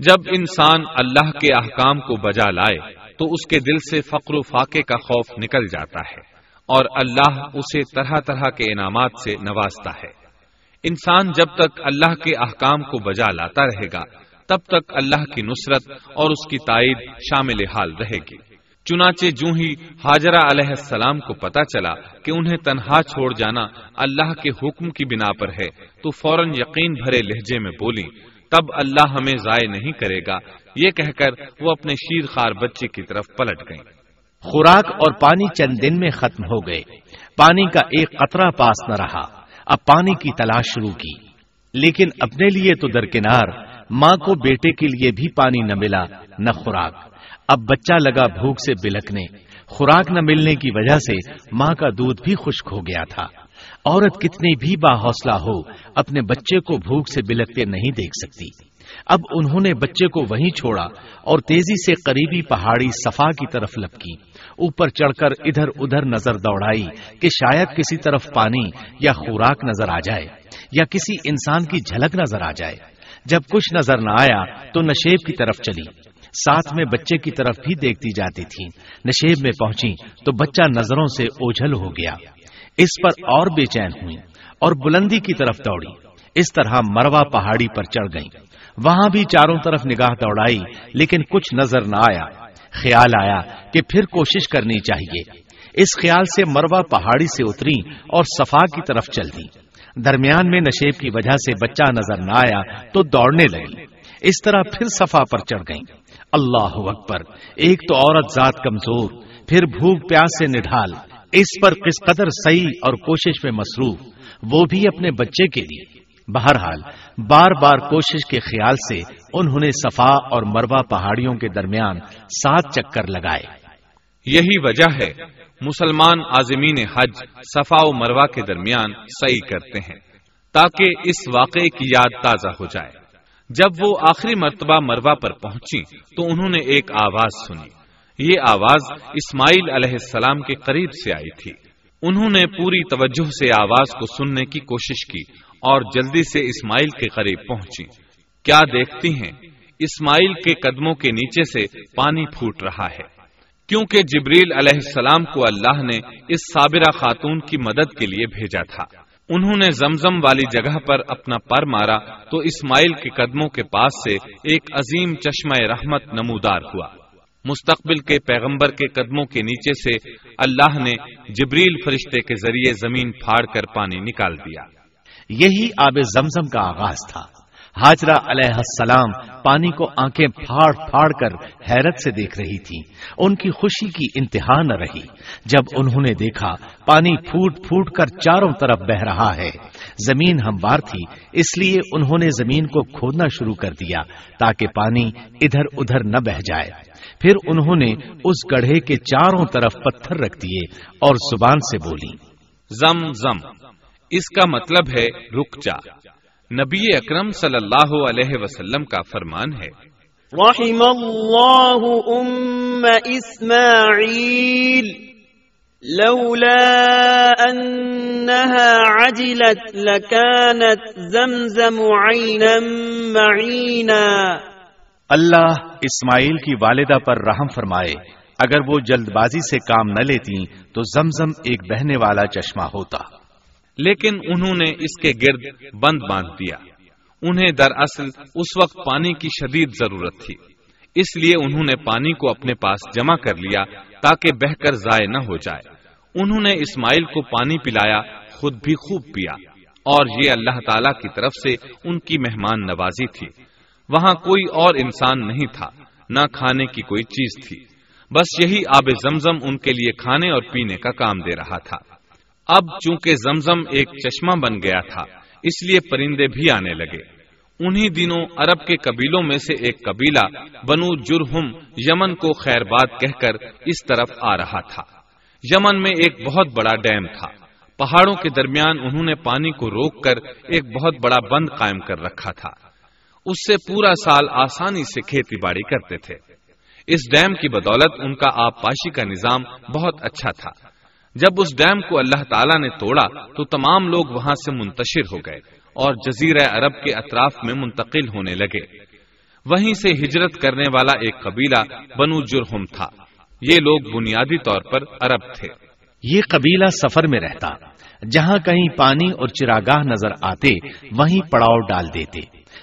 جب انسان اللہ کے احکام کو بجا لائے، تو اس کے دل سے فقر و فاقے کا خوف نکل جاتا ہے، اور اللہ اسے طرح طرح کے انعامات سے نوازتا ہے۔ انسان جب تک اللہ کے احکام کو بجا لاتا رہے گا، تب تک اللہ کی نصرت اور اس کی تائید شامل حال رہے گی۔ چنانچہ جو ہی حاجرہ علیہ السلام کو پتا چلا کہ انہیں تنہا چھوڑ جانا اللہ کے حکم کی بنا پر ہے، تو فوراً یقین بھرے لہجے میں بولی تب اللہ ہمیں ضائع نہیں کرے گا۔ یہ کہہ کر وہ اپنے شیر خار بچے کی طرف پلٹ گئیں۔ خوراک اور پانی چند دن میں ختم ہو گئے۔ پانی کا ایک قطرہ پاس نہ رہا۔ اب پانی کی تلاش شروع کی۔ لیکن اپنے لیے تو درکنار، ماں کو بیٹے کے لیے بھی پانی نہ ملا، نہ خوراک۔ اب بچہ لگا بھوک سے بلکنے۔ خوراک نہ ملنے کی وجہ سے ماں کا دودھ بھی خشک ہو گیا تھا۔ عورت کتنی بھی با حوصلہ ہو، اپنے بچے کو بھوک سے بلکتے نہیں دیکھ سکتی۔ اب انہوں نے بچے کو وہیں چھوڑا اور تیزی سے قریبی پہاڑی صفا کی طرف لپکی۔ اوپر چڑھ کر ادھر ادھر نظر دوڑائی کہ شاید کسی طرف پانی یا خوراک نظر آ جائے یا کسی انسان کی جھلک نظر آ جائے۔ جب کچھ نظر نہ آیا تو نشیب کی طرف چلی۔ ساتھ میں بچے کی طرف بھی دیکھتی جاتی تھی۔ نشیب میں پہنچی تو بچہ نظروں سے اوجھل ہو گیا۔ اس پر اور بے چین ہوئی اور بلندی کی طرف دوڑی۔ اس طرح مروا پہاڑی پر چڑھ گئی وہاں بھی چاروں طرف نگاہ دوڑائی، لیکن کچھ نظر نہ آیا۔ خیال آیا کہ پھر کوشش کرنی چاہیے۔ اس خیال سے مروا پہاڑی سے اتری اور صفا کی طرف چل دی درمیان میں نشیب کی وجہ سے بچہ نظر نہ آیا تو دوڑنے لگی اس طرح پھر صفا پر چڑھ گئی اللہ اکبر، ایک تو عورت ذات کمزور، پھر بھوک پیاس سے نڈھال۔ اس پر کس قدر صحیح اور کوشش میں مصروف، وہ بھی اپنے بچے کے لیے۔ بہرحال، بار بار کوشش کے خیال سے انہوں نے صفا اور مروا پہاڑیوں کے درمیان سات چکر لگائے۔ یہی وجہ ہے، مسلمان آزمین حج صفا و مروا کے درمیان صحیح کرتے ہیں، تاکہ اس واقعے کی یاد تازہ ہو جائے۔ جب وہ آخری مرتبہ مروا پر پہنچی تو انہوں نے ایک آواز سنی۔ یہ آواز اسماعیل علیہ السلام کے قریب سے آئی تھی۔ انہوں نے پوری توجہ سے آواز کو سننے کی کوشش کی اور جلدی سے اسماعیل کے قریب پہنچی۔ کیا دیکھتی ہیں؟ اسماعیل کے قدموں کے نیچے سے پانی پھوٹ رہا ہے۔ کیونکہ جبریل علیہ السلام کو اللہ نے اس صابرہ خاتون کی مدد کے لیے بھیجا تھا۔ انہوں نے زمزم والی جگہ پر اپنا پر مارا تو اسماعیل کے قدموں کے پاس سے ایک عظیم چشمہ رحمت نمودار ہوا۔ مستقبل کے پیغمبر کے قدموں کے نیچے سے اللہ نے جبریل فرشتے کے ذریعے زمین پھاڑ کر پانی نکال دیا۔ یہی آب زمزم کا آغاز تھا۔ حاجرہ علیہ السلام پانی کو آنکھیں پھاڑ پھاڑ کر حیرت سے دیکھ رہی تھی ان کی خوشی کی انتہا نہ رہی۔ جب انہوں نے دیکھا پانی پھوٹ پھوٹ کر چاروں طرف بہ رہا ہے۔ زمین ہموار تھی، اس لیے انہوں نے زمین کو کھودنا شروع کر دیا تاکہ پانی ادھر ادھر نہ بہ جائے۔ پھر انہوں نے اس گڑھے کے چاروں طرف پتھر رکھ دیے اور زبان سے بولی زم زم اس کا مطلب ہے رک جا۔ نبی اکرم صلی اللہ علیہ وسلم کا فرمان ہے۔ رحم اللہ ام اسماعیل لولا انها عجلت لكانت زمزم عینا معینا۔ اللہ اسماعیل کی والدہ پر رحم فرمائے، اگر وہ جلد بازی سے کام نہ لیتی تو زمزم ایک بہنے والا چشمہ ہوتا۔ لیکن انہوں نے اس کے گرد بند باندھ دیا۔ انہیں دراصل اس وقت پانی کی شدید ضرورت تھی۔ اس لیے انہوں نے پانی کو اپنے پاس جمع کر لیا تاکہ بہ کر ضائع نہ ہو جائے۔ انہوں نے اسماعیل کو پانی پلایا، خود بھی خوب پیا۔ اور یہ اللہ تعالی کی طرف سے ان کی مہمان نوازی تھی۔ وہاں کوئی اور انسان نہیں تھا، نہ کھانے کی کوئی چیز تھی۔ بس یہی آب زمزم ان کے لیے کھانے اور پینے کا کام دے رہا تھا۔ اب چونکہ زمزم ایک چشمہ بن گیا تھا، اس لیے پرندے بھی آنے لگے۔ انہی دنوں عرب کے قبیلوں میں سے ایک قبیلہ بنو جرہم یمن کو خیر بات کہہ کر اس طرف آ رہا تھا۔ یمن میں ایک بہت بڑا ڈیم تھا۔ پہاڑوں کے درمیان انہوں نے پانی کو روک کر ایک بہت بڑا بند قائم کر رکھا تھا۔ اس سے پورا سال آسانی سے کھیتی باڑی کرتے تھے۔ اس ڈیم کی بدولت ان کا آب پاشی کا نظام بہت اچھا تھا۔ جب اس ڈیم کو اللہ تعالیٰ نے توڑا تو تمام لوگ وہاں سے منتشر ہو گئے اور جزیرہ عرب کے اطراف میں منتقل ہونے لگے۔ وہیں سے ہجرت کرنے والا ایک قبیلہ بنو جرہم تھا۔ یہ لوگ بنیادی طور پر عرب تھے۔ یہ قبیلہ سفر میں رہتا۔ جہاں کہیں پانی اور چراگاہ نظر آتے، وہیں پڑاؤ ڈال دیتے۔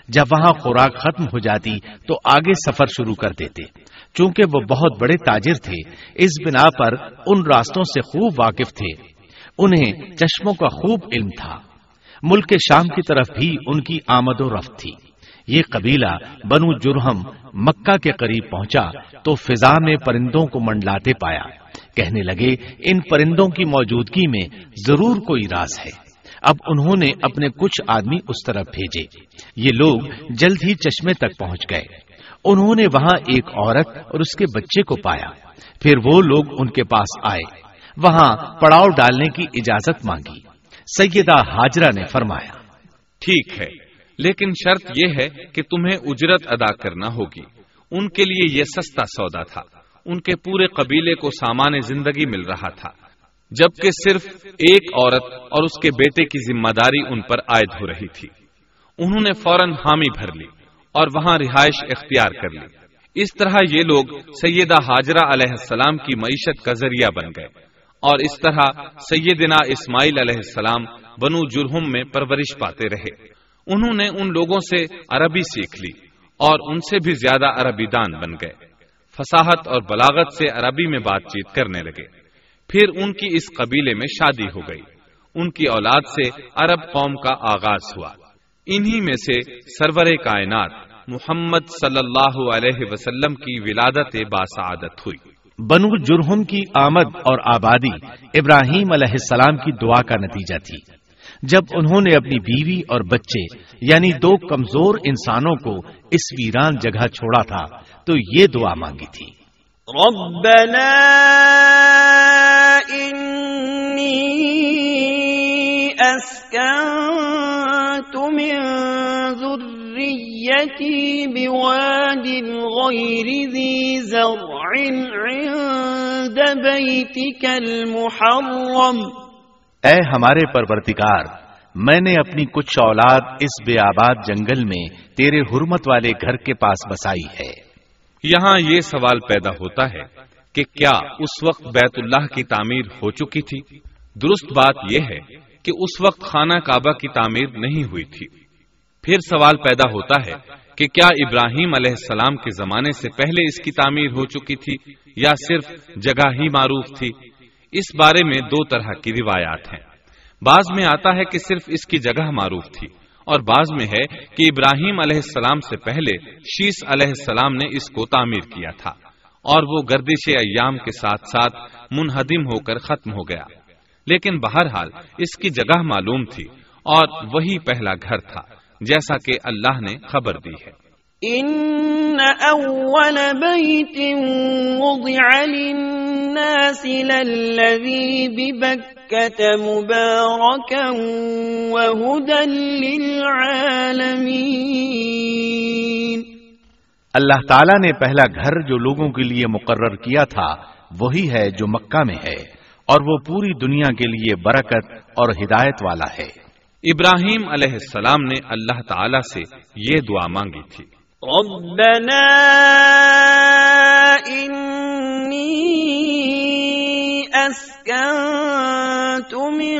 جب وہاں خوراک ختم ہو جاتی تو آگے سفر شروع کر دیتے۔ چونکہ وہ بہت بڑے تاجر تھے، اس بنا پر ان راستوں سے خوب واقف تھے۔ انہیں چشموں کا خوب علم تھا۔ ملک شام کی طرف بھی ان کی آمد و رفت تھی۔ یہ قبیلہ بنو جرہم مکہ کے قریب پہنچا تو فضا میں پرندوں کو منڈلاتے پایا۔ کہنے لگے، ان پرندوں کی موجودگی میں ضرور کوئی راز ہے۔ اب انہوں نے اپنے کچھ آدمی اس طرف بھیجے۔ یہ لوگ جلد ہی چشمے تک پہنچ گئے۔ انہوں نے وہاں ایک عورت اور اس کے بچے کو پایا۔ پھر وہ لوگ ان کے پاس آئے۔ وہاں پڑاؤ ڈالنے کی اجازت مانگی۔ سیدہ حاجرہ نے فرمایا، ٹھیک ہے، لیکن شرط یہ ہے کہ تمہیں اجرت ادا کرنا ہوگی۔ ان کے لیے یہ سستا سودا تھا۔ ان کے پورے قبیلے کو سامان زندگی مل رہا تھا۔ جبکہ صرف ایک عورت اور اس کے بیٹے کی ذمہ داری ان پر عائد ہو رہی تھی۔ انہوں نے فوراً حامی بھر لی اور وہاں رہائش اختیار کر لی۔ اس طرح یہ لوگ سیدہ حاجرہ علیہ السلام کی معیشت کا ذریعہ بن گئے اور اس طرح سیدنا اسماعیل علیہ السلام بنو جرہم میں پرورش پاتے رہے۔ انہوں نے ان لوگوں سے عربی سیکھ لی اور ان سے بھی زیادہ عربی دان بن گئے۔ فساحت اور بلاغت سے عربی میں بات چیت کرنے لگے۔ پھر ان کی اس قبیلے میں شادی ہو گئی۔ ان کی اولاد سے عرب قوم کا آغاز ہوا۔ انہی میں سے سرور کائنات محمد صلی اللہ علیہ وسلم کی ولادت باسعادت ہوئی۔ بنو جرہم کی آمد اور آبادی ابراہیم علیہ السلام کی دعا کا نتیجہ تھی۔ جب انہوں نے اپنی بیوی اور بچے یعنی دو کمزور انسانوں کو اس ویران جگہ چھوڑا تھا تو یہ دعا مانگی تھی۔ ربنا انی اسکنت من ذریتی بواد غیر ذی زرع عند بیتک المحرم اے ہمارے پرورتگار میں نے اپنی کچھ اولاد اس بے آباد جنگل میں تیرے حرمت والے گھر کے پاس بسائی ہے۔ یہاں یہ سوال پیدا ہوتا ہے کہ کیا اس وقت بیت اللہ کی تعمیر ہو چکی تھی؟ درست بات یہ ہے کہ اس وقت خانہ کعبہ کی تعمیر نہیں ہوئی تھی۔ پھر سوال پیدا ہوتا ہے کہ کیا ابراہیم علیہ السلام کے زمانے سے پہلے اس کی تعمیر ہو چکی تھی یا صرف جگہ ہی معروف تھی؟ اس بارے میں دو طرح کی روایات ہیں۔ بعض میں آتا ہے کہ صرف اس کی جگہ معروف تھی اور بعض میں ہے کہ ابراہیم علیہ السلام سے پہلے شیش علیہ السلام نے اس کو تعمیر کیا تھا۔ اور وہ گردش ایام کے ساتھ ساتھ منہدم ہو کر ختم ہو گیا۔ لیکن بہرحال اس کی جگہ معلوم تھی اور وہی پہلا گھر تھا، جیسا کہ اللہ نے خبر دی ہے۔ ان اول بیت وضع للناس للذی ببکت مبارکا وهدى للعالمین۔ اللہ تعالیٰ نے پہلا گھر جو لوگوں کے لیے مقرر کیا تھا وہی ہے جو مکہ میں ہے اور وہ پوری دنیا کے لیے برکت اور ہدایت والا ہے۔ ابراہیم علیہ السلام نے اللہ تعالی سے یہ دعا مانگی تھی۔ ربنا إني أسكنت من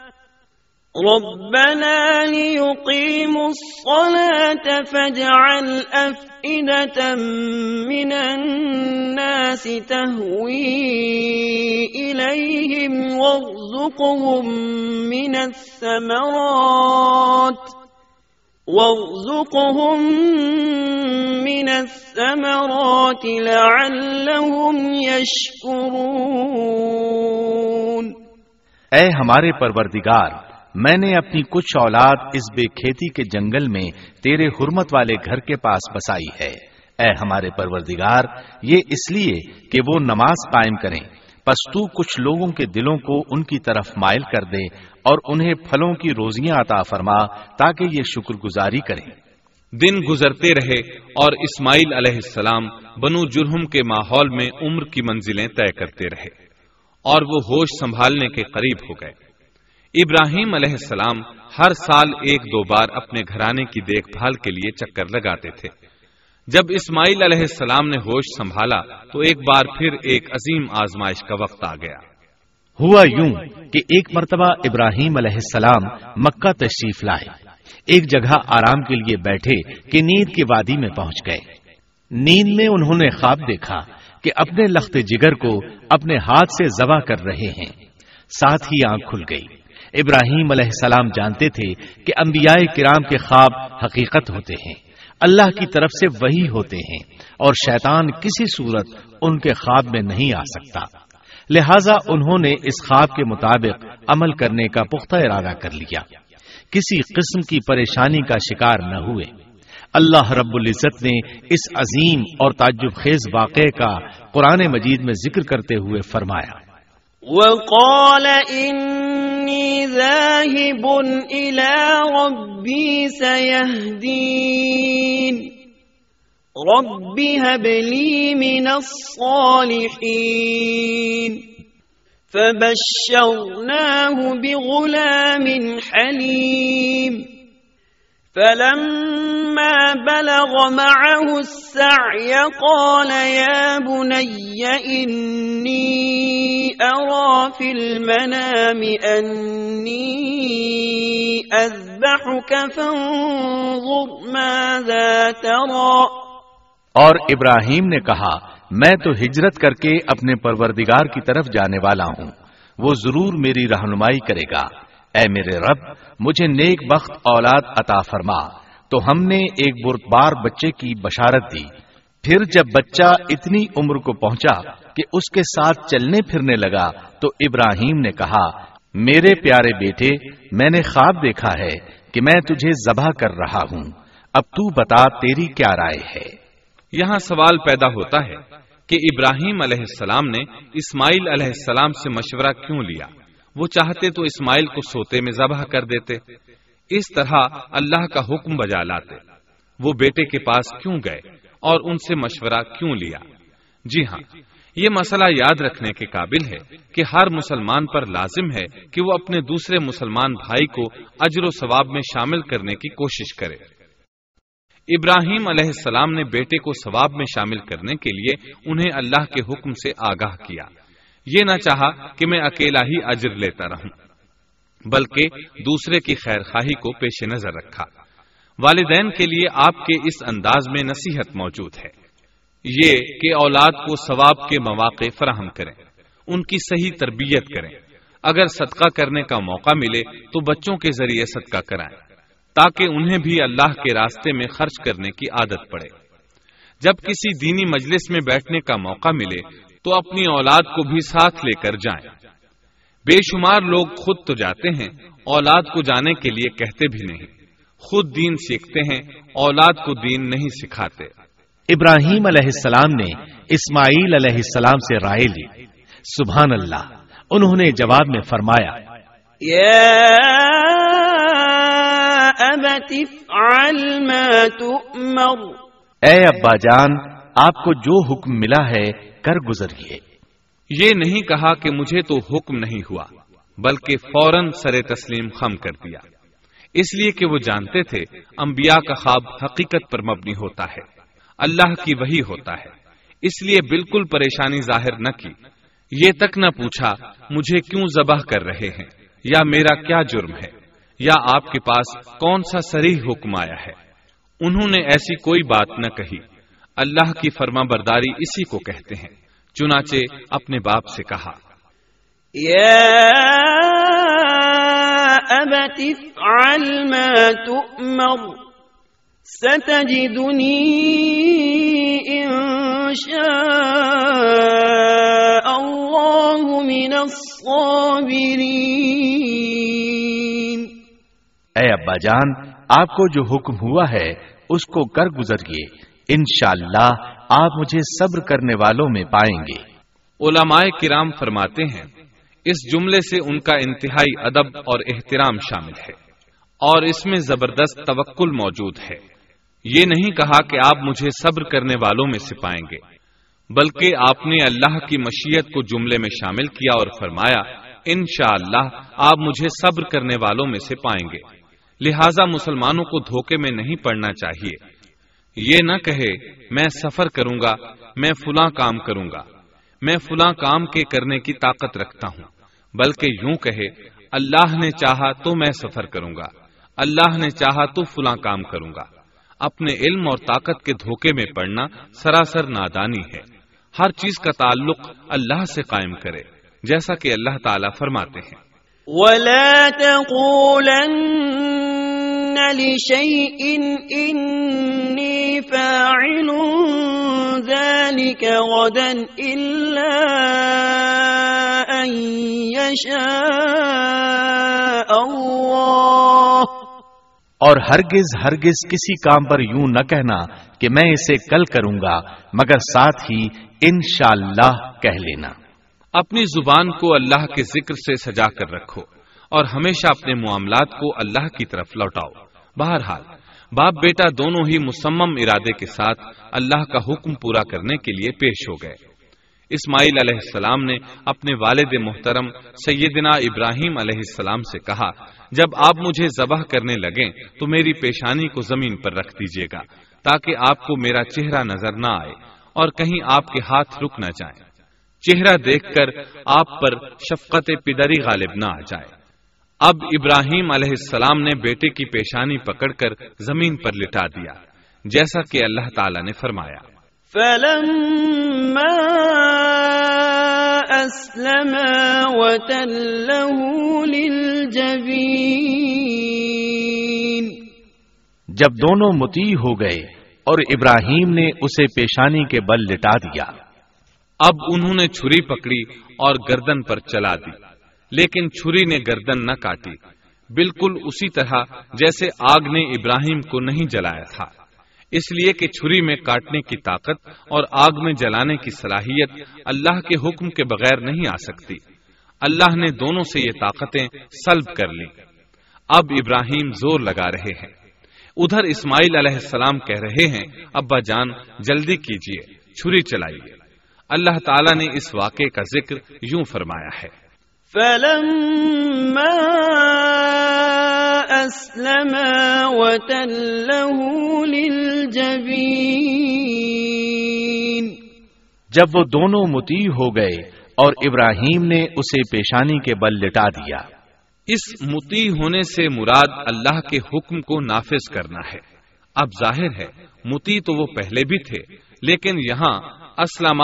ربنا ليقيموا الصلاة فاجعل أفئدة من الناس تهوي إليهم وارزقهم من الثمرات وارزقهم من الثمرات لعلهم يشكرون اے ہمارے پروردگار میں نے اپنی کچھ اولاد اس بے کھیتی کے جنگل میں تیرے حرمت والے گھر کے پاس بسائی ہے۔ اے ہمارے پروردگار، یہ اس لیے کہ وہ نماز قائم کریں۔ پس تو کچھ لوگوں کے دلوں کو ان کی طرف مائل کر دے اور انہیں پھلوں کی روزیاں عطا فرما تاکہ یہ شکر گزاری کریں۔ دن گزرتے رہے اور اسماعیل علیہ السلام بنو جرہم کے ماحول میں عمر کی منزلیں طے کرتے رہے اور وہ ہوش سنبھالنے کے قریب ہو گئے۔ ابراہیم علیہ السلام ہر سال ایک دو بار اپنے گھرانے کی دیکھ بھال کے لیے چکر لگاتے تھے۔ جب اسماعیل علیہ السلام نے ہوش سنبھالا تو ایک بار پھر ایک عظیم آزمائش کا وقت آ گیا۔ ہوا یوں کہ ایک مرتبہ ابراہیم علیہ السلام مکہ تشریف لائے۔ ایک جگہ آرام کے لیے بیٹھے کہ نیند کی وادی میں پہنچ گئے۔ نیند میں انہوں نے خواب دیکھا کہ اپنے لخت جگر کو اپنے ہاتھ سے ذبح کر رہے ہیں۔ ساتھ ہی آنکھ کھل گئی۔ ابراہیم علیہ السلام جانتے تھے کہ انبیاء کرام کے خواب حقیقت ہوتے ہیں۔ اللہ کی طرف سے وہی ہوتے ہیں اور شیطان کسی صورت ان کے خواب میں نہیں آ سکتا۔ لہذا انہوں نے اس خواب کے مطابق عمل کرنے کا پختہ ارادہ کر لیا۔ کسی قسم کی پریشانی کا شکار نہ ہوئے۔ اللہ رب العزت نے اس عظیم اور تعجب خیز واقعے کا قرآن مجید میں ذکر کرتے ہوئے فرمایا۔ وقال إني ذاهب إلى ربي سيهدين. رب هب لي من الصالحين. فبشرناه بغلام حليم. فلما بلغ معه السعي قال يا بني إني أرى في المنام أني أذبحك فانظر ماذا ترى. اور ابراہیم نے کہا، میں تو ہجرت کر کے اپنے پروردگار کی طرف جانے والا ہوں۔ وہ ضرور میری رہنمائی کرے گا۔ اے میرے رب، مجھے نیک وقت اولاد عطا فرما۔ تو ہم نے ایک برتبار بچے کی بشارت دی۔ پھر جب بچہ اتنی عمر کو پہنچا کہ اس کے ساتھ چلنے پھرنے لگا تو ابراہیم نے کہا، میرے پیارے بیٹے، میں نے خواب دیکھا ہے کہ میں تجھے ذبح کر رہا ہوں۔ اب تو بتا تیری کیا رائے ہے۔ یہاں سوال پیدا ہوتا ہے کہ ابراہیم علیہ السلام نے اسماعیل علیہ السلام سے مشورہ کیوں لیا؟ وہ چاہتے تو اسماعیل کو سوتے میں ذبح کر دیتے۔ اس طرح اللہ کا حکم بجا لاتے۔ وہ بیٹے کے پاس کیوں گئے اور ان سے مشورہ کیوں لیا؟ جی ہاں یہ مسئلہ یاد رکھنے کے قابل ہے کہ ہر مسلمان پر لازم ہے کہ وہ اپنے دوسرے مسلمان بھائی کو اجر و ثواب میں شامل کرنے کی کوشش کرے۔ ابراہیم علیہ السلام نے بیٹے کو ثواب میں شامل کرنے کے لیے انہیں اللہ کے حکم سے آگاہ کیا۔ یہ نہ چاہا کہ میں اکیلا ہی اجر لیتا رہوں، بلکہ دوسرے کی خیر خواہی کو پیش نظر رکھا۔ والدین کے لیے آپ کے اس انداز میں نصیحت موجود ہے۔ یہ کہ اولاد کو ثواب کے مواقع فراہم کریں، ان کی صحیح تربیت کریں۔ اگر صدقہ کرنے کا موقع ملے تو بچوں کے ذریعے صدقہ کرائیں، تاکہ انہیں بھی اللہ کے راستے میں خرچ کرنے کی عادت پڑے۔ جب کسی دینی مجلس میں بیٹھنے کا موقع ملے تو اپنی اولاد کو بھی ساتھ لے کر جائیں۔ بے شمار لوگ خود تو جاتے ہیں، اولاد کو جانے کے لیے کہتے بھی نہیں۔ خود دین سیکھتے ہیں، اولاد کو دین نہیں سکھاتے۔ ابراہیم علیہ السلام نے اسماعیل علیہ السلام سے رائے لی۔ سبحان اللہ۔ انہوں نے جواب میں فرمایا اے ابا جان آپ کو جو حکم ملا ہے کر گزریے یہ نہیں کہا کہ مجھے تو حکم نہیں ہوا بلکہ فوراً سر تسلیم خم کر دیا۔ اس لیے کہ وہ جانتے تھے انبیاء کا خواب حقیقت پر مبنی ہوتا ہے۔ اللہ کی وہی ہوتا ہے۔ اس لیے بالکل پریشانی ظاہر نہ کی۔ یہ تک نہ پوچھا، مجھے کیوں ذبح کر رہے ہیں؟ یا میرا کیا جرم ہے؟ یا آپ کے پاس کون سا سریح حکم آیا ہے؟ انہوں نے ایسی کوئی بات نہ کہی۔ اللہ کی فرما برداری اسی کو کہتے ہیں، چنانچہ اپنے باپ سے کہا۔ ستجدنی ان شاء اللہ من الصابرین۔ اے ابا جان آپ کو جو حکم ہوا ہے اس کو کر گزریے۔ انشاءاللہ آپ مجھے صبر کرنے والوں میں پائیں گے۔ علماء کرام فرماتے ہیں اس جملے سے ان کا انتہائی ادب اور احترام شامل ہے اور اس میں زبردست توکل موجود ہے۔ یہ نہیں کہا کہ آپ مجھے صبر کرنے والوں میں سے پائیں گے، بلکہ آپ نے اللہ کی مشیت کو جملے میں شامل کیا اور فرمایا، انشاءاللہ اللہ آپ مجھے صبر کرنے والوں میں سے پائیں گے۔ لہذا مسلمانوں کو دھوکے میں نہیں پڑنا چاہیے۔ یہ نہ کہے، میں سفر کروں گا، میں فلاں کام کروں گا۔ میں فلاں کام کے کرنے کی طاقت رکھتا ہوں۔ بلکہ یوں کہے، اللہ نے چاہا تو میں سفر کروں گا۔ اللہ نے چاہا تو فلاں کام کروں گا۔ اپنے علم اور طاقت کے دھوکے میں پڑنا سراسر نادانی ہے۔ ہر چیز کا تعلق اللہ سے قائم کرے، جیسا کہ اللہ تعالیٰ فرماتے ہیں۔ ولا تقولن لشيء إني فاعل ذلك غدا إلا أن يشاء الله اور ہرگز ہرگز کسی کام پر یوں نہ کہنا کہ میں اسے کل کروں گا، مگر ساتھ ہی انشاءاللہ کہہ لینا۔ اپنی زبان کو اللہ کے ذکر سے سجا کر رکھو اور ہمیشہ اپنے معاملات کو اللہ کی طرف لوٹاؤ۔ بہرحال، باپ بیٹا دونوں ہی مسمم ارادے کے ساتھ اللہ کا حکم پورا کرنے کے لیے پیش ہو گئے۔ اسماعیل علیہ السلام نے اپنے والد محترم سیدنا ابراہیم علیہ السلام سے کہا جب آپ مجھے ذبح کرنے لگیں تو میری پیشانی کو زمین پر رکھ دیجیے گا تاکہ آپ کو میرا چہرہ نظر نہ آئے اور کہیں آپ کے ہاتھ رک نہ جائیں۔ چہرہ دیکھ کر آپ پر شفقت پدری غالب نہ آ جائے۔ اب ابراہیم علیہ السلام نے بیٹے کی پیشانی پکڑ کر زمین پر لٹا دیا، جیسا کہ اللہ تعالی نے فرمایا۔ فلما اسلم جب دونوں متی ہو گئے اور ابراہیم نے اسے پیشانی کے بل لٹا دیا۔ اب انہوں نے چھری پکڑی اور گردن پر چلا دی لیکن چھری نے گردن نہ کاٹی۔ بالکل اسی طرح جیسے آگ نے ابراہیم کو نہیں جلایا تھا۔ اس لیے کہ چھری میں کاٹنے کی طاقت اور آگ میں جلانے کی صلاحیت اللہ کے حکم کے بغیر نہیں آ سکتی۔ اللہ نے دونوں سے یہ طاقتیں سلب کر لی اب ابراہیم زور لگا رہے ہیں۔ ادھر اسماعیل علیہ السلام کہہ رہے ہیں، ابا جان، جلدی کیجیے چھری چلائیے۔ اللہ تعالیٰ نے اس واقعے کا ذکر یوں فرمایا ہے۔ فلما اسلم جب وہ دونوں متی ہو گئے اور ابراہیم نے اسے پیشانی کے بل لٹا دیا۔ اس متی ہونے سے مراد اللہ کے حکم کو نافذ کرنا ہے۔ اب ظاہر ہے متی تو وہ پہلے بھی تھے لیکن یہاں اسلم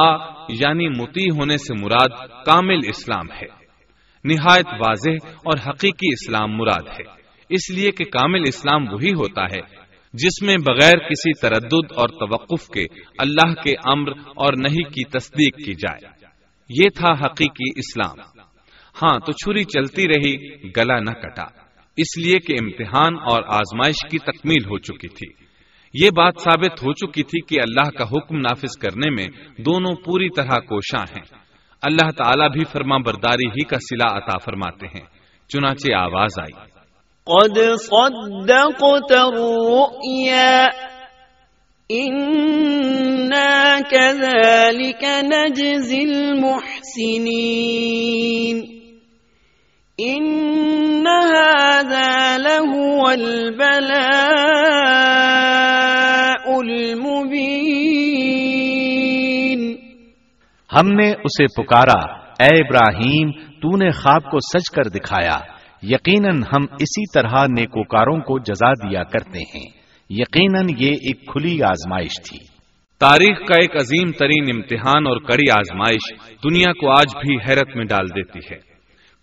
یعنی متی ہونے سے مراد کامل اسلام ہے۔ نہایت واضح اور حقیقی اسلام مراد ہے۔ اس لیے کہ کامل اسلام وہی ہوتا ہے، جس میں بغیر کسی تردد اور توقف کے اللہ کے امر اور نہیں کی تصدیق کی جائے۔ یہ تھا حقیقی اسلام۔ ہاں تو چھری چلتی رہی، گلا نہ کٹا۔ اس لیے کہ امتحان اور آزمائش کی تکمیل ہو چکی تھی۔ یہ بات ثابت ہو چکی تھی کہ اللہ کا حکم نافذ کرنے میں دونوں پوری طرح کوشاں ہیں۔ اللہ تعالیٰ بھی فرما برداری ہی کا سلا عطا فرماتے ہیں۔ چنانچہ آواز آئی۔ قد صدقت الرؤيا. إنا كذلك نجزي المحسنين. إن هذا لهو البلاء المبين. ہم نے اسے پکارا، اے ابراہیم، تو نے خواب کو سچ کر دکھایا۔ یقیناً ہم اسی طرح نیکوکاروں کو جزا دیا کرتے ہیں۔ یقیناً یہ ایک کھلی آزمائش تھی۔ تاریخ کا ایک عظیم ترین امتحان اور کڑی آزمائش دنیا کو آج بھی حیرت میں ڈال دیتی ہے۔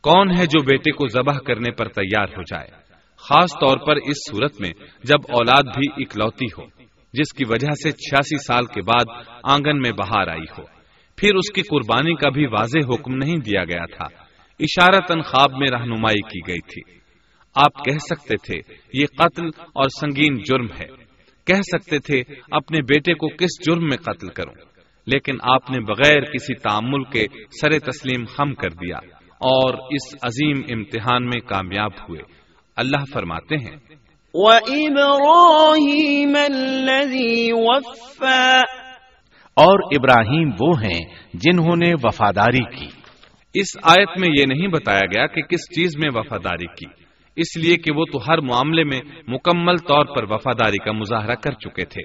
کون ہے جو بیٹے کو ذبح کرنے پر تیار ہو جائے؟ خاص طور پر اس صورت میں جب اولاد بھی اکلوتی ہو، جس کی وجہ سے چھیاسی سال کے بعد آنگن میں بہار آئی ہو۔ پھر اس کی قربانی کا بھی واضح حکم نہیں دیا گیا تھا۔ اشارتن خواب میں رہنمائی کی گئی تھی۔ آپ کہہ سکتے تھے یہ قتل اور سنگین جرم ہے۔ کہہ سکتے تھے اپنے بیٹے کو کس جرم میں قتل کروں؟ لیکن آپ نے بغیر کسی تعمل کے سر تسلیم خم کر دیا اور اس عظیم امتحان میں کامیاب ہوئے۔ اللہ فرماتے ہیں اور ابراہیم وہ ہیں جنہوں نے وفاداری کی۔ اس آیت میں یہ نہیں بتایا گیا کہ کس چیز میں وفاداری کی، اس لیے کہ وہ تو ہر معاملے میں مکمل طور پر وفاداری کا مظاہرہ کر چکے تھے۔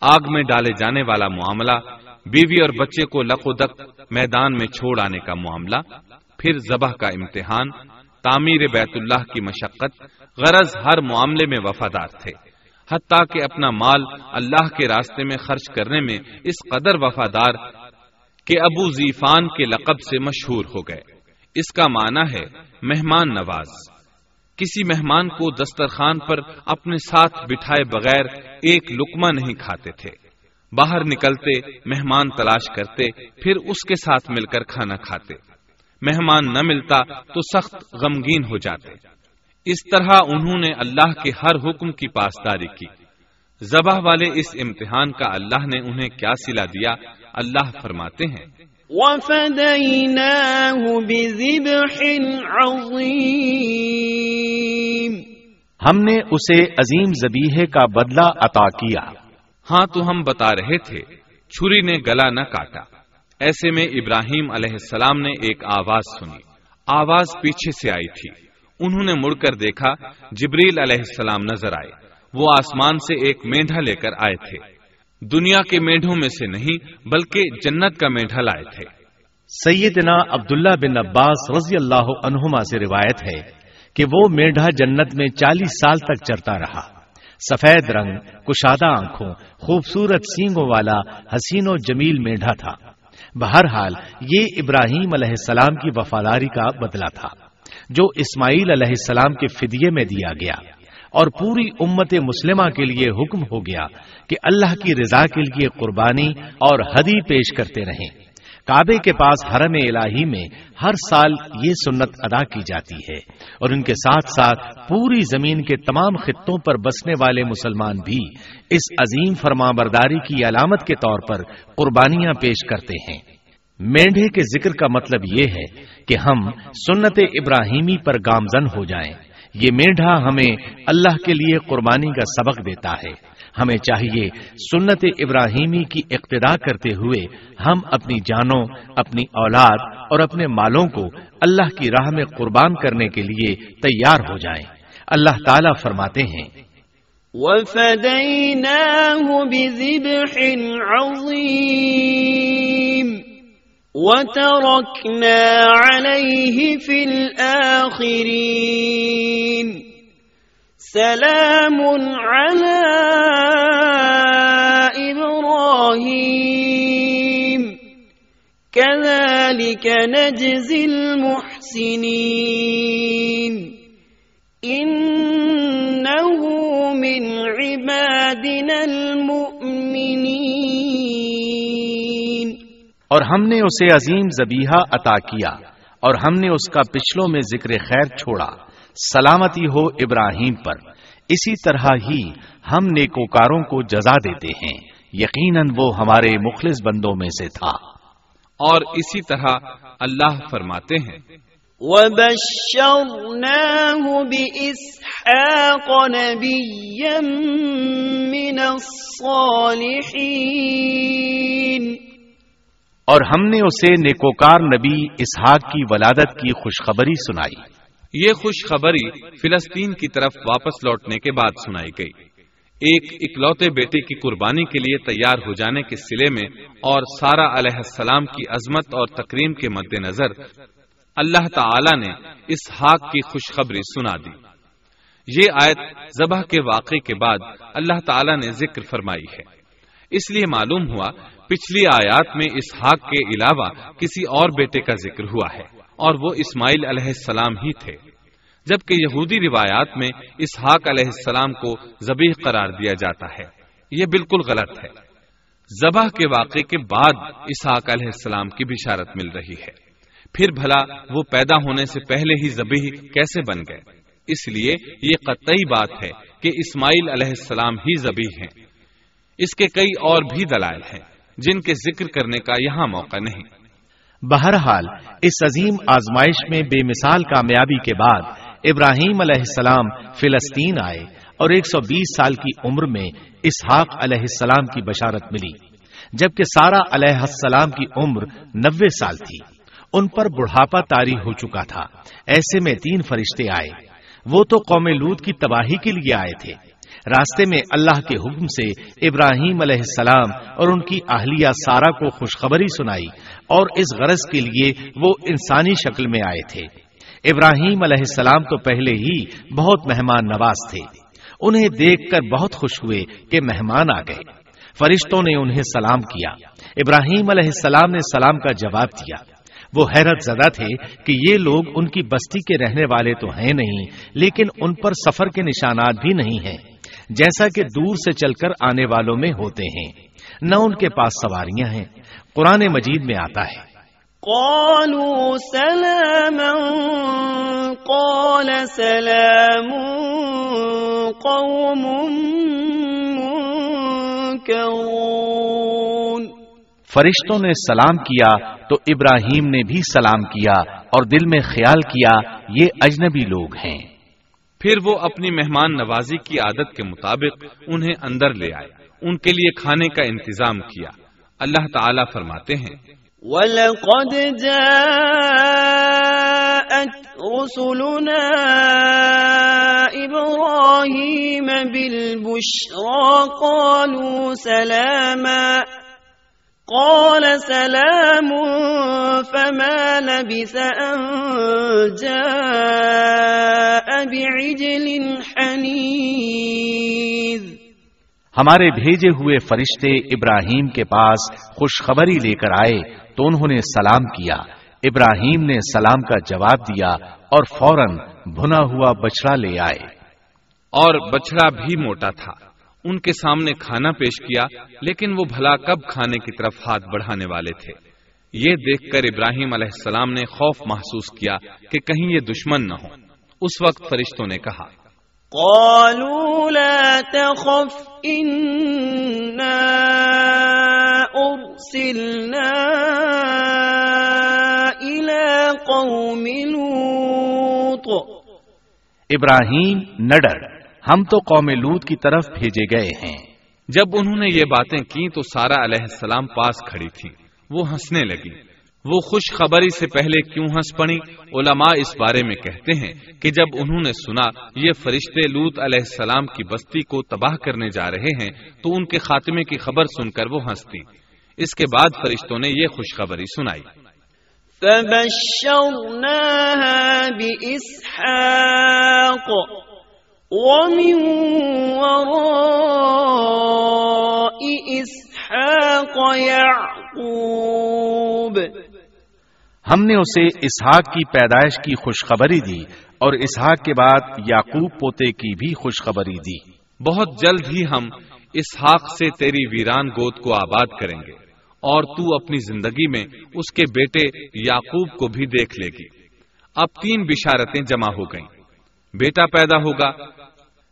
آگ میں ڈالے جانے والا معاملہ، بیوی اور بچے کو لق و دق میدان میں چھوڑ آنے کا معاملہ، پھر ذبح کا امتحان، تعمیر بیت اللہ کی مشقت، غرض ہر معاملے میں وفادار تھے۔ حتیٰ کہ اپنا مال اللہ کے راستے میں خرچ کرنے میں اس قدر وفادار کہ ابو زیفان کے لقب سے مشہور ہو گئے۔ اس کا معنی ہے مہمان نواز۔ کسی مہمان کو دسترخوان پر اپنے ساتھ بٹھائے بغیر ایک لکما نہیں کھاتے تھے۔ باہر نکلتے، مہمان تلاش کرتے، پھر اس کے ساتھ مل کر کھانا کھاتے۔ مہمان نہ ملتا تو سخت غمگین ہو جاتے۔ اس طرح انہوں نے اللہ کے ہر حکم کی پاسداری کی۔ زبہ والے اس امتحان کا اللہ نے انہیں کیا سلا دیا؟ اللہ فرماتے ہیں۔ ہم نے اسے عظیم زبیحے کا بدلہ عطا کیا۔ ہاں تو ہم بتا رہے تھے چھری نے گلا نہ کاٹا۔ ایسے میں ابراہیم علیہ السلام نے ایک آواز سنی۔ آواز پیچھے سے آئی تھی۔ انہوں نے مڑ کر دیکھا جبریل علیہ السلام نظر آئے۔ وہ آسمان سے ایک میڈھا لے کر آئے تھے۔ دنیا کے میڈھوں میں سے نہیں، بلکہ جنت کا میڈھا لائے تھے۔ سیدنا عبداللہ بن عباس رضی اللہ عنہما سے روایت ہے کہ وہ میڈھا جنت میں چالیس سال تک چرتا رہا۔ سفید رنگ، کشادہ آنکھوں، خوبصورت سینگوں والا حسین و جمیل میڈھا تھا۔ بہرحال، یہ ابراہیم علیہ السلام کی وفاداری کا بدلہ تھا، جو اسماعیل علیہ السلام کے فدیے میں دیا گیا۔ اور پوری امت مسلمہ کے لیے حکم ہو گیا کہ اللہ کی رضا کے لیے قربانی اور حدی پیش کرتے رہیں۔ کعبے کے پاس حرم الہی میں ہر سال یہ سنت ادا کی جاتی ہے اور ان کے ساتھ ساتھ پوری زمین کے تمام خطوں پر بسنے والے مسلمان بھی اس عظیم فرما برداری کی علامت کے طور پر قربانیاں پیش کرتے ہیں۔ مینڈے کے ذکر کا مطلب یہ ہے کہ ہم سنت ابراہیمی پر گامزن ہو جائیں۔ یہ مینڈا ہمیں اللہ کے لیے قربانی کا سبق دیتا ہے۔ ہمیں چاہیے سنت ابراہیمی کی اقتدا کرتے ہوئے ہم اپنی جانوں، اپنی اولاد اور اپنے مالوں کو اللہ کی راہ میں قربان کرنے کے لیے تیار ہو جائیں۔ اللہ تعالی فرماتے ہیں۔ وَتَرَكْنَا عَلَيْهِ فِي الْآخِرِينَ سَلَامٌ عَلَى إِبْرَاهِيمَ كَذَلِكَ نَجْزِي الْمُحْسِنِينَ إِنَّهُ مِنْ عِبَادِنَا اور ہم نے اسے عظیم زبیحہ عطا کیا اور ہم نے اس کا پچھلوں میں ذکر خیر چھوڑا۔ سلامتی ہو ابراہیم پر۔ اسی طرح ہی ہم نیکوکاروں کو جزا دیتے ہیں۔ یقیناً وہ ہمارے مخلص بندوں میں سے تھا۔ اور اسی طرح اللہ فرماتے ہیں۔ وَبَشَّرْنَاهُ بِإِسْحَاقَ نَبِيًّا مِّنَ الصَّالِحِينَ۔ اور ہم نے اسے نیکوکار نبی اسحاق کی ولادت کی خوشخبری سنائی۔ یہ خوشخبری فلسطین کی طرف واپس لوٹنے کے بعد سنائی گئی۔ ایک اکلوتے بیٹے کی قربانی کے لیے تیار ہو جانے کے سلے میں اور سارا علیہ السلام کی عظمت اور تقریم کے مد نظر اللہ تعالی نے اس حاق کی خوشخبری سنا دی۔ یہ آیت ذبح کے واقعے کے بعد اللہ تعالی نے ذکر فرمائی ہے۔ اس لیے معلوم ہوا پچھلی آیات میں اسحاق کے علاوہ کسی اور بیٹے کا ذکر ہوا ہے، اور وہ اسماعیل علیہ السلام ہی تھے۔ جبکہ یہودی روایات میں اسحاق علیہ السلام کو زبیح قرار دیا جاتا ہے۔ یہ بالکل غلط ہے۔ ذبح کے واقعے کے بعد اسحاق علیہ السلام کی بشارت مل رہی ہے۔ پھر بھلا وہ پیدا ہونے سے پہلے ہی زبیح کیسے بن گئے؟ اس لیے یہ قطعی بات ہے کہ اسماعیل علیہ السلام ہی زبیح ہیں۔ اس کے کئی اور بھی دلائل ہیں جن کے ذکر کرنے کا یہاں موقع نہیں۔ بہرحال، اس عظیم آزمائش میں بے مثال کامیابی کے بعد ابراہیم علیہ السلام فلسطین آئے اور ایک سو بیس سال کی عمر میں اسحاق علیہ السلام کی بشارت ملی، جبکہ سارا علیہ السلام کی عمر نوے سال تھی۔ ان پر بڑھاپا تاری ہو چکا تھا۔ ایسے میں تین فرشتے آئے۔ وہ تو قوم لوت کی تباہی کے لیے آئے تھے۔ راستے میں اللہ کے حکم سے ابراہیم علیہ السلام اور ان کی اہلیہ سارا کو خوشخبری سنائی اور اس غرض کے لیے وہ انسانی شکل میں آئے تھے۔ ابراہیم علیہ السلام تو پہلے ہی بہت مہمان نواز تھے۔ انہیں دیکھ کر بہت خوش ہوئے کہ مہمان آ گئے۔ فرشتوں نے انہیں سلام کیا۔ ابراہیم علیہ السلام نے سلام کا جواب دیا۔ وہ حیرت زدہ تھے کہ یہ لوگ ان کی بستی کے رہنے والے تو ہیں نہیں، لیکن ان پر سفر کے نشانات بھی نہیں ہیں۔ جیسا کہ دور سے چل کر آنے والوں میں ہوتے ہیں۔ نہ ان کے پاس سواریاں ہیں۔ قرآن مجید میں آتا ہے۔ قالوا سلاما قال سلام قوم منكرون فرشتوں نے سلام کیا تو ابراہیم نے بھی سلام کیا اور دل میں خیال کیا یہ اجنبی لوگ ہیں۔ پھر وہ اپنی مہمان نوازی کی عادت کے مطابق انہیں اندر لے آئے۔ ان کے لیے کھانے کا انتظام کیا۔ اللہ تعالیٰ فرماتے ہیں، وَلَقَدْ جَاءَتْ رُسُلُنَا إِبْرَاهِيمَ بِالْبُشْرَى، قَالُوا سَلَامًا۔ قال سلام فما لبث أن جاء بعجل حنيذ۔ ہمارے بھیجے ہوئے فرشتے ابراہیم کے پاس خوشخبری لے کر آئے تو انہوں نے سلام کیا۔ ابراہیم نے سلام کا جواب دیا اور فوراً بھنا ہوا بچڑا لے آئے۔ اور بچڑا بھی موٹا تھا۔ ان کے سامنے کھانا پیش کیا لیکن وہ بھلا کب کھانے کی طرف ہاتھ بڑھانے والے تھے۔ یہ دیکھ کر ابراہیم علیہ السلام نے خوف محسوس کیا کہ کہیں یہ دشمن نہ ہو اس وقت فرشتوں نے کہا قالوا لا تخف إنا أرسلنا إلى قوم لوط. ابراہیم نڈر ہم تو قوم لوت کی طرف بھیجے گئے ہیں۔ جب انہوں نے یہ باتیں کی تو سارا علیہ السلام پاس کھڑی تھی وہ ہنسنے لگی وہ خوش خبری سے پہلے کیوں ہنس پڑی علماء اس بارے میں کہتے ہیں کہ جب انہوں نے سنا یہ فرشتے لوت علیہ السلام کی بستی کو تباہ کرنے جا رہے ہیں تو ان کے خاتمے کی خبر سن کر وہ ہنستی اس کے بعد فرشتوں نے یہ خوشخبری سنائی۔ فبشرناها بإسحاق۔ ومن وراء إسحاق يعقوب. ہم نے اسے اسحاق کی پیدائش کی خوشخبری دی اور اسحاق کے بعد یعقوب پوتے کی بھی خوشخبری دی۔ بہت جلد ہی ہم اسحاق سے تیری ویران گود کو آباد کریں گے اور تو اپنی زندگی میں اس کے بیٹے یعقوب کو بھی دیکھ لے گی۔ اب تین بشارتیں جمع ہو گئیں۔ بیٹا پیدا ہوگا،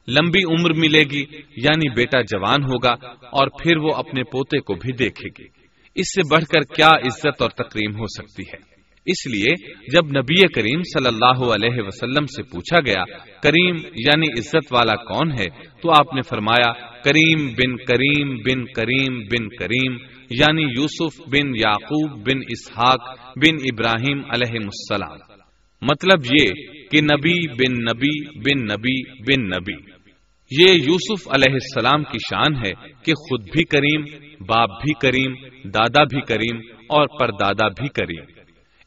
لمبی عمر ملے گی یعنی بیٹا جوان ہوگا، اور پھر وہ اپنے پوتے کو بھی دیکھے گی۔ اس سے بڑھ کر کیا عزت اور تقریم ہو سکتی ہے؟ اس لیے جب نبی کریم صلی اللہ علیہ وسلم سے پوچھا گیا، کریم یعنی عزت والا کون ہے؟ تو آپ نے فرمایا، کریم بن کریم بن کریم بن کریم یعنی یوسف بن یعقوب بن اسحاق بن ابراہیم علیہ السلام۔ مطلب یہ کہ نبی بن نبی بن نبی بن نبی۔ یہ یوسف علیہ السلام کی شان ہے کہ خود بھی کریم، باپ بھی کریم، دادا بھی کریم اور پردادا بھی کریم۔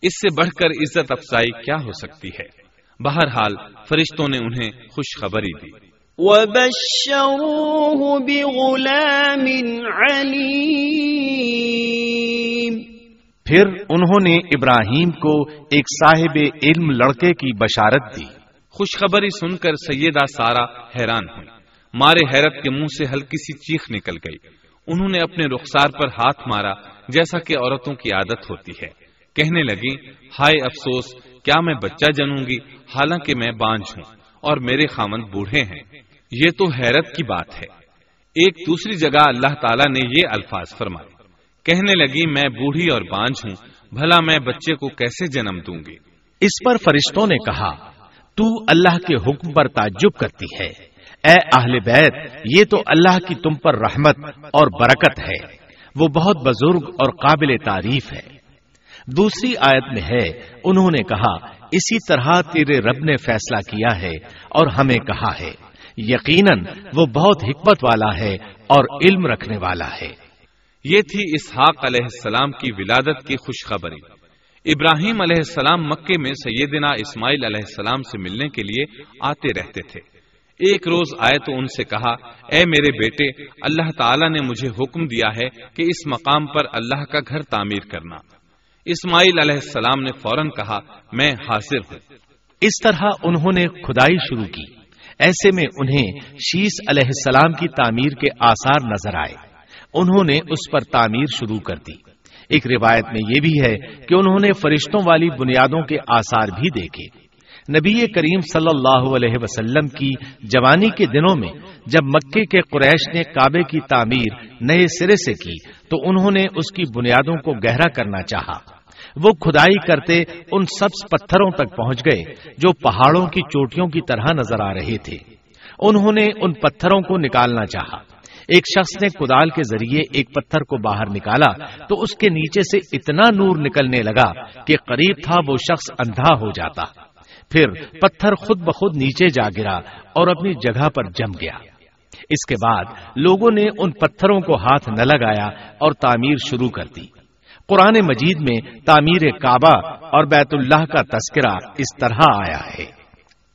اس سے بڑھ کر عزت افزائی کیا ہو سکتی ہے؟ بہرحال فرشتوں نے انہیں خوشخبری دی۔ وبشروه بغلام عليم۔ پھر انہوں نے ابراہیم کو ایک صاحب علم لڑکے کی بشارت دی۔ خوشخبری سن کر سیدہ سارا حیران ہوئی مارے حیرت کے منہ سے ہلکی سی چیخ نکل گئی۔ انہوں نے اپنے رخسار پر ہاتھ مارا، جیسا کہ عورتوں کی عادت ہوتی ہے۔ کہنے لگی ہائے افسوس، کیا میں بچہ جنوں گی؟ حالانکہ میں بانج ہوں اور میرے خامند بوڑھے ہیں۔ یہ تو حیرت کی بات ہے۔ ایک دوسری جگہ اللہ تعالیٰ نے یہ الفاظ فرمائے۔ کہنے لگی، میں بوڑھی اور بانج ہوں، بھلا میں بچے کو کیسے جنم دوں گی؟ اس پر فرشتوں نے کہا، تو اللہ کے حکم پر تعجب کرتی ہے۔ اے اہل بیت، یہ تو اللہ کی تم پر رحمت اور برکت ہے۔ وہ بہت بزرگ اور قابل تعریف ہے۔ دوسری آیت میں ہے، انہوں نے کہا، اسی طرح تیرے رب نے فیصلہ کیا ہے اور ہمیں کہا ہے، یقیناً وہ بہت حکمت والا ہے اور علم رکھنے والا ہے۔ یہ تھی اسحاق علیہ السلام کی ولادت کی خوشخبری۔ ابراہیم علیہ السلام مکے میں سیدنا اسماعیل علیہ السلام سے ملنے کے لیے آتے رہتے تھے۔ ایک روز آئے تو ان سے کہا، اے میرے بیٹے، اللہ تعالیٰ نے مجھے حکم دیا ہے کہ اس مقام پر اللہ کا گھر تعمیر کرنا۔ اسماعیل علیہ السلام نے فوراً کہا، میں حاضر ہوں۔ اس طرح انہوں نے کھدائی شروع کی۔ ایسے میں انہیں شیش علیہ السلام کی تعمیر کے آثار نظر آئے۔ انہوں نے اس پر تعمیر شروع کر دی۔ ایک روایت میں یہ بھی ہے کہ انہوں نے فرشتوں والی بنیادوں کے آثار بھی دیکھے۔ نبی کریم صلی اللہ علیہ وسلم کی جوانی کے دنوں میں جب مکے کے قریش نے کعبے کی تعمیر نئے سرے سے کی تو انہوں نے اس کی بنیادوں کو گہرا کرنا چاہا۔ وہ کھدائی کرتے ان سب پتھروں تک پہنچ گئے جو پہاڑوں کی چوٹیوں کی طرح نظر آ رہے تھے۔ انہوں نے ان پتھروں کو نکالنا چاہا۔ ایک شخص نے کدال کے ذریعے ایک پتھر کو باہر نکالا تو اس کے نیچے سے اتنا نور نکلنے لگا کہ قریب تھا وہ شخص اندھا ہو جاتا۔ پھر پتھر خود بخود نیچے جا گرا اور اپنی جگہ پر جم گیا۔ اس کے بعد لوگوں نے ان پتھروں کو ہاتھ نہ لگایا اور تعمیر شروع کر دی۔ قرآن مجید میں تعمیر کعبہ اور بیت اللہ کا تذکرہ اس طرح آیا ہے۔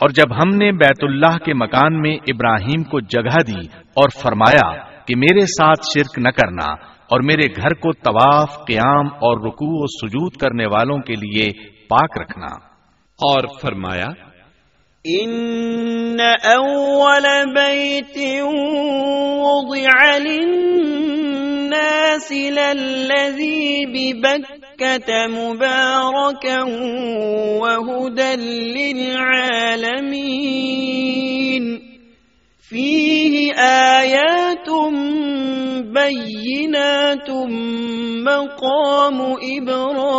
اور جب ہم نے بیت اللہ کے مکان میں ابراہیم کو جگہ دی اور فرمایا کہ میرے ساتھ شرک نہ کرنا اور میرے گھر کو طواف، قیام اور رکوع و سجود کرنے والوں کے لیے پاک رکھنا۔ اور فرمایا، ان اول بیت وضع للناس للذی ببکت مبارکا وهدى للعالمین فيه آيات بينات مقام إبراهيم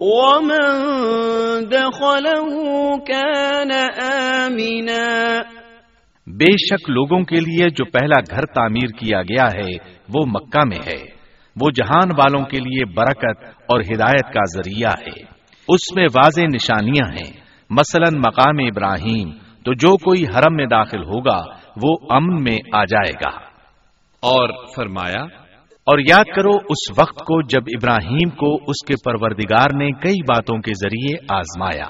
ومن دخله كان آمنا بے شک لوگوں کے لیے جو پہلا گھر تعمیر کیا گیا ہے وہ مکہ میں ہے۔ وہ جہان والوں کے لیے برکت اور ہدایت کا ذریعہ ہے۔ اس میں واضح نشانیاں ہیں۔ مثلا مقام ابراہیم، تو جو کوئی حرم میں داخل ہوگا، وہ امن میں آ جائے گا۔ اور فرمایا، اور یاد کرو، اس وقت کو جب ابراہیم کو اس کے پروردگار نے کئی باتوں کے ذریعے آزمایا،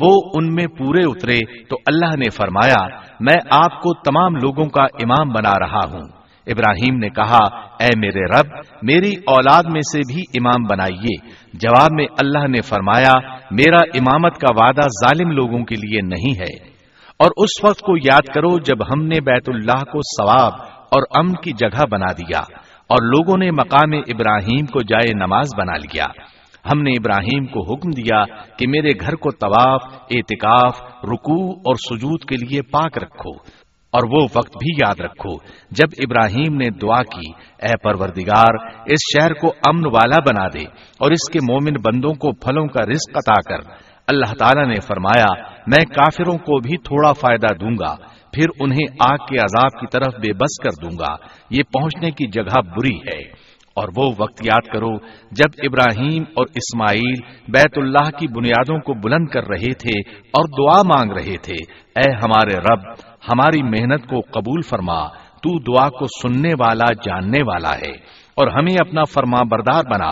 وہ ان میں پورے اترے تو اللہ نے فرمایا، میں آپ کو تمام لوگوں کا امام بنا رہا ہوں۔ ابراہیم نے کہا، اے میرے رب، میری اولاد میں سے بھی امام بنائیے. جواب میں اللہ نے فرمایا، میرا امامت کا وعدہ ظالم لوگوں کے لیے نہیں ہے۔ اور اس وقت کو یاد کرو جب ہم نے بیت اللہ کو ثواب اور امن کی جگہ بنا دیا اور لوگوں نے مقام ابراہیم کو جائے نماز بنا لیا۔ ہم نے ابراہیم کو حکم دیا کہ میرے گھر کو طواف، اعتکاف، رکوع اور سجود کے لیے پاک رکھو۔ اور وہ وقت بھی یاد رکھو جب ابراہیم نے دعا کی، اے پروردگار، اس شہر کو امن والا بنا دے اور اس کے مومن بندوں کو پھلوں کا رزق عطا کر۔ اللہ تعالیٰ نے فرمایا، میں کافروں کو بھی تھوڑا فائدہ دوں گا، پھر انہیں آگ کے عذاب کی طرف بے بس کر دوں گا۔ یہ پہنچنے کی جگہ بری ہے۔ اور وہ وقت یاد کرو جب ابراہیم اور اسماعیل بیت اللہ کی بنیادوں کو بلند کر رہے تھے اور دعا مانگ رہے تھے، اے ہمارے رب، ہماری محنت کو قبول فرما، تو دعا کو سننے والا جاننے والا ہے، اور ہمیں اپنا فرما بردار بنا۔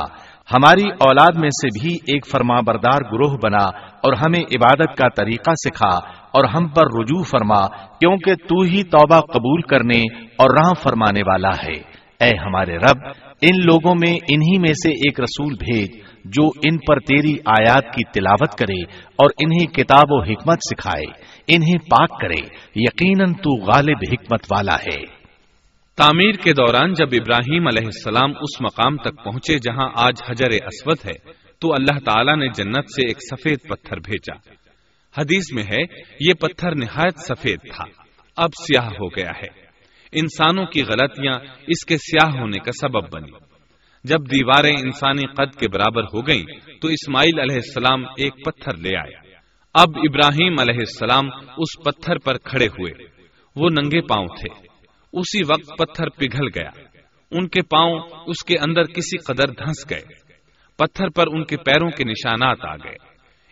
ہماری اولاد میں سے بھی ایک فرما بردار گروہ بنا اور ہمیں عبادت کا طریقہ سکھا اور ہم پر رجوع فرما، کیونکہ تو ہی توبہ قبول کرنے اور راہ فرمانے والا ہے۔ اے ہمارے رب ان لوگوں میں انہی میں سے ایک رسول بھیج جو ان پر تیری آیات کی تلاوت کرے اور انہیں کتاب و حکمت سکھائے، انہیں پاک کرے، یقیناً تو غالب حکمت والا ہے۔ تعمیر کے دوران جب ابراہیم علیہ السلام اس مقام تک پہنچے جہاں آج حجر اسود ہے، تو اللہ تعالیٰ نے جنت سے ایک سفید پتھر بھیجا۔ حدیث میں ہے، یہ پتھر نہایت سفید تھا، اب سیاہ ہو گیا ہے۔ انسانوں کی غلطیاں اس کے سیاہ ہونے کا سبب بنی۔ جب دیواریں انسانی قد کے برابر ہو گئیں، تو اسماعیل علیہ السلام ایک پتھر لے آئے اب ابراہیم علیہ السلام اس پتھر پر کھڑے ہوئے۔ وہ ننگے پاؤں تھے۔ اسی وقت پتھر پگھل گیا۔ ان کے پاؤں اس کے اندر کسی قدر دھنس گئے۔ پتھر پر ان کے پیروں کے نشانات آ گئے۔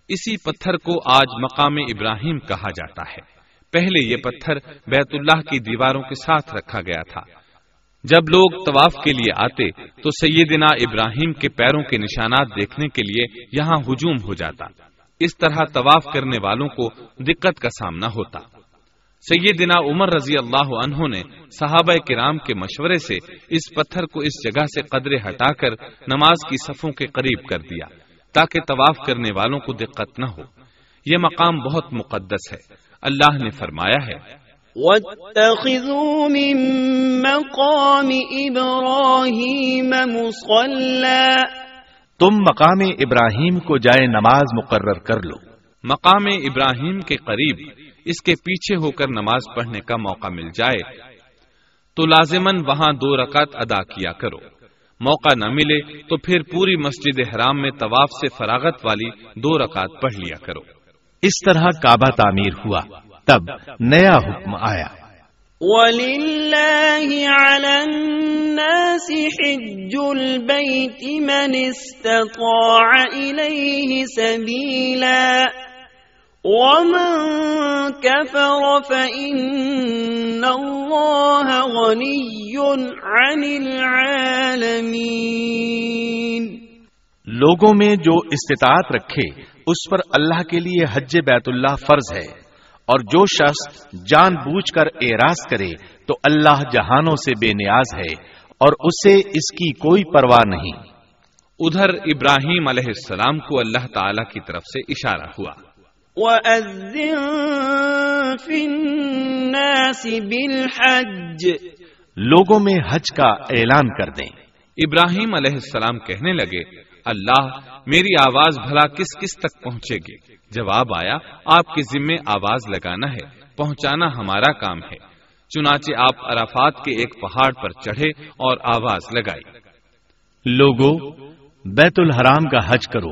اسی پتھر کو آج مقام ابراہیم کہا جاتا ہے۔ پہلے یہ پتھر بیت اللہ کی دیواروں کے ساتھ رکھا گیا تھا۔ جب لوگ طواف کے لیے آتے تو سیدنا ابراہیم کے پیروں کے نشانات دیکھنے کے لیے یہاں ہجوم ہو جاتا۔ اس طرح طواف کرنے والوں کو دقت کا سامنا ہوتا۔ سیدنا عمر رضی اللہ عنہ نے صحابہ کرام کے مشورے سے اس پتھر کو اس جگہ سے قدرے ہٹا کر نماز کی صفوں کے قریب کر دیا تاکہ طواف کرنے والوں کو دقت نہ ہو۔ یہ مقام بہت مقدس ہے۔ اللہ نے فرمایا ہے۔ وَاتَّخِذُوا مِن مَّقَامِ إِبْرَاهِيمَ مُصَلَّى تم مقام ابراہیم کو جائے نماز مقرر کر لو۔ مقام ابراہیم کے قریب اس کے پیچھے ہو کر نماز پڑھنے کا موقع مل جائے۔ تو لازمن وہاں دو رکعت ادا کیا کرو۔ موقع نہ ملے تو پھر پوری مسجد حرام میں طواف سے فراغت والی دو رکعت پڑھ لیا کرو۔ اس طرح کعبہ تعمیر ہوا۔ تب نیا حکم آیا۔ وَلِلَّهِ عَلَى النَّاسِ حِجُّ الْبَيْتِ مَنِ اسْتَطَاعَ إِلَيْهِ سَبِيلًا ومن كفر فإن الله غني عن العالمين لوگوں میں جو استطاعت رکھے اس پر اللہ کے لیے حج بیت اللہ فرض ہے۔ اور جو شخص جان بوجھ کر اعراض کرے تو اللہ جہانوں سے بے نیاز ہے اور اسے اس کی کوئی پرواہ نہیں۔ ادھر ابراہیم علیہ السلام کو اللہ تعالی کی طرف سے اشارہ ہوا۔ وَأَذِّن فِي النَّاسِ بِالْحَجِّ۔ لوگوں میں حج کا اعلان کر دیں۔ ابراہیم علیہ السلام کہنے لگے اللہ، میری آواز بھلا کس کس تک پہنچے گی؟ جواب آیا، آپ کے ذمے آواز لگانا ہے، پہنچانا ہمارا کام ہے۔ چنانچہ آپ عرفات کے ایک پہاڑ پر چڑھے اور آواز لگائی۔ لوگوں بیت الحرام کا حج کرو۔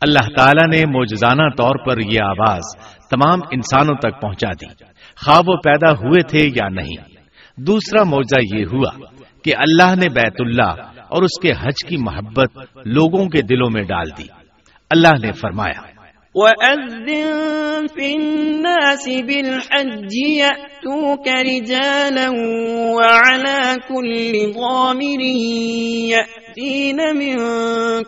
اللہ تعالیٰ نے موجزانہ طور پر یہ آواز تمام انسانوں تک پہنچا دی۔ خواب وہ پیدا ہوئے تھے یا نہیں؟ دوسرا موجہ یہ ہوا کہ اللہ نے بیت اللہ اور اس کے حج کی محبت لوگوں کے دلوں میں ڈال دی۔ اللہ نے فرمایا وَأَذِّن فِي النَّاسِ بِالْحَجِّ يَأْتُوكَ رِجَالًا وَعَلَى كُلِّ ضَامِرٍ يَأْتِينَ مِن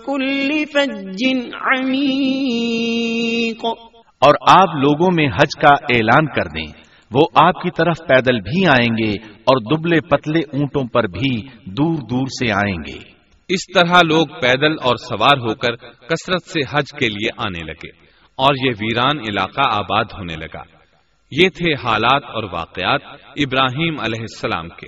كُلِّ فَجٍّ عَمِيقٍ۔ اور آپ لوگوں میں حج کا اعلان کر دیں۔ وہ آپ کی طرف پیدل بھی آئیں گے اور دبلے پتلے اونٹوں پر بھی دور دور سے آئیں گے۔ اس طرح لوگ پیدل اور سوار ہو کر کثرت سے حج کے لیے آنے لگے اور یہ ویران علاقہ آباد ہونے لگا۔ یہ تھے حالات اور واقعات ابراہیم علیہ السلام کے۔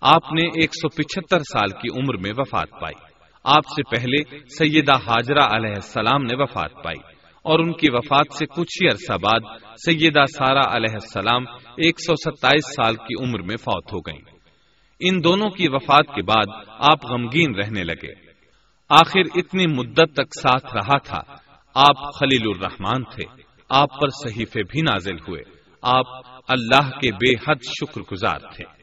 آپ نے ایک سو پچہتر سال کی عمر میں وفات پائی۔ آپ سے پہلے سیدہ حاجرہ علیہ السلام نے وفات پائی۔ اور ان کی وفات سے کچھ ہی عرصہ بعد سیدہ سارا علیہ السلام ایک سو ستائیس سال کی عمر میں فوت ہو گئیں۔ ان دونوں کی وفات کے بعد آپ غمگین رہنے لگے۔ آخر اتنی مدت تک ساتھ رہا تھا۔ آپ خلیل الرحمان تھے۔ آپ پر صحیفے بھی نازل ہوئے۔ آپ اللہ کے بے حد شکر گزار تھے۔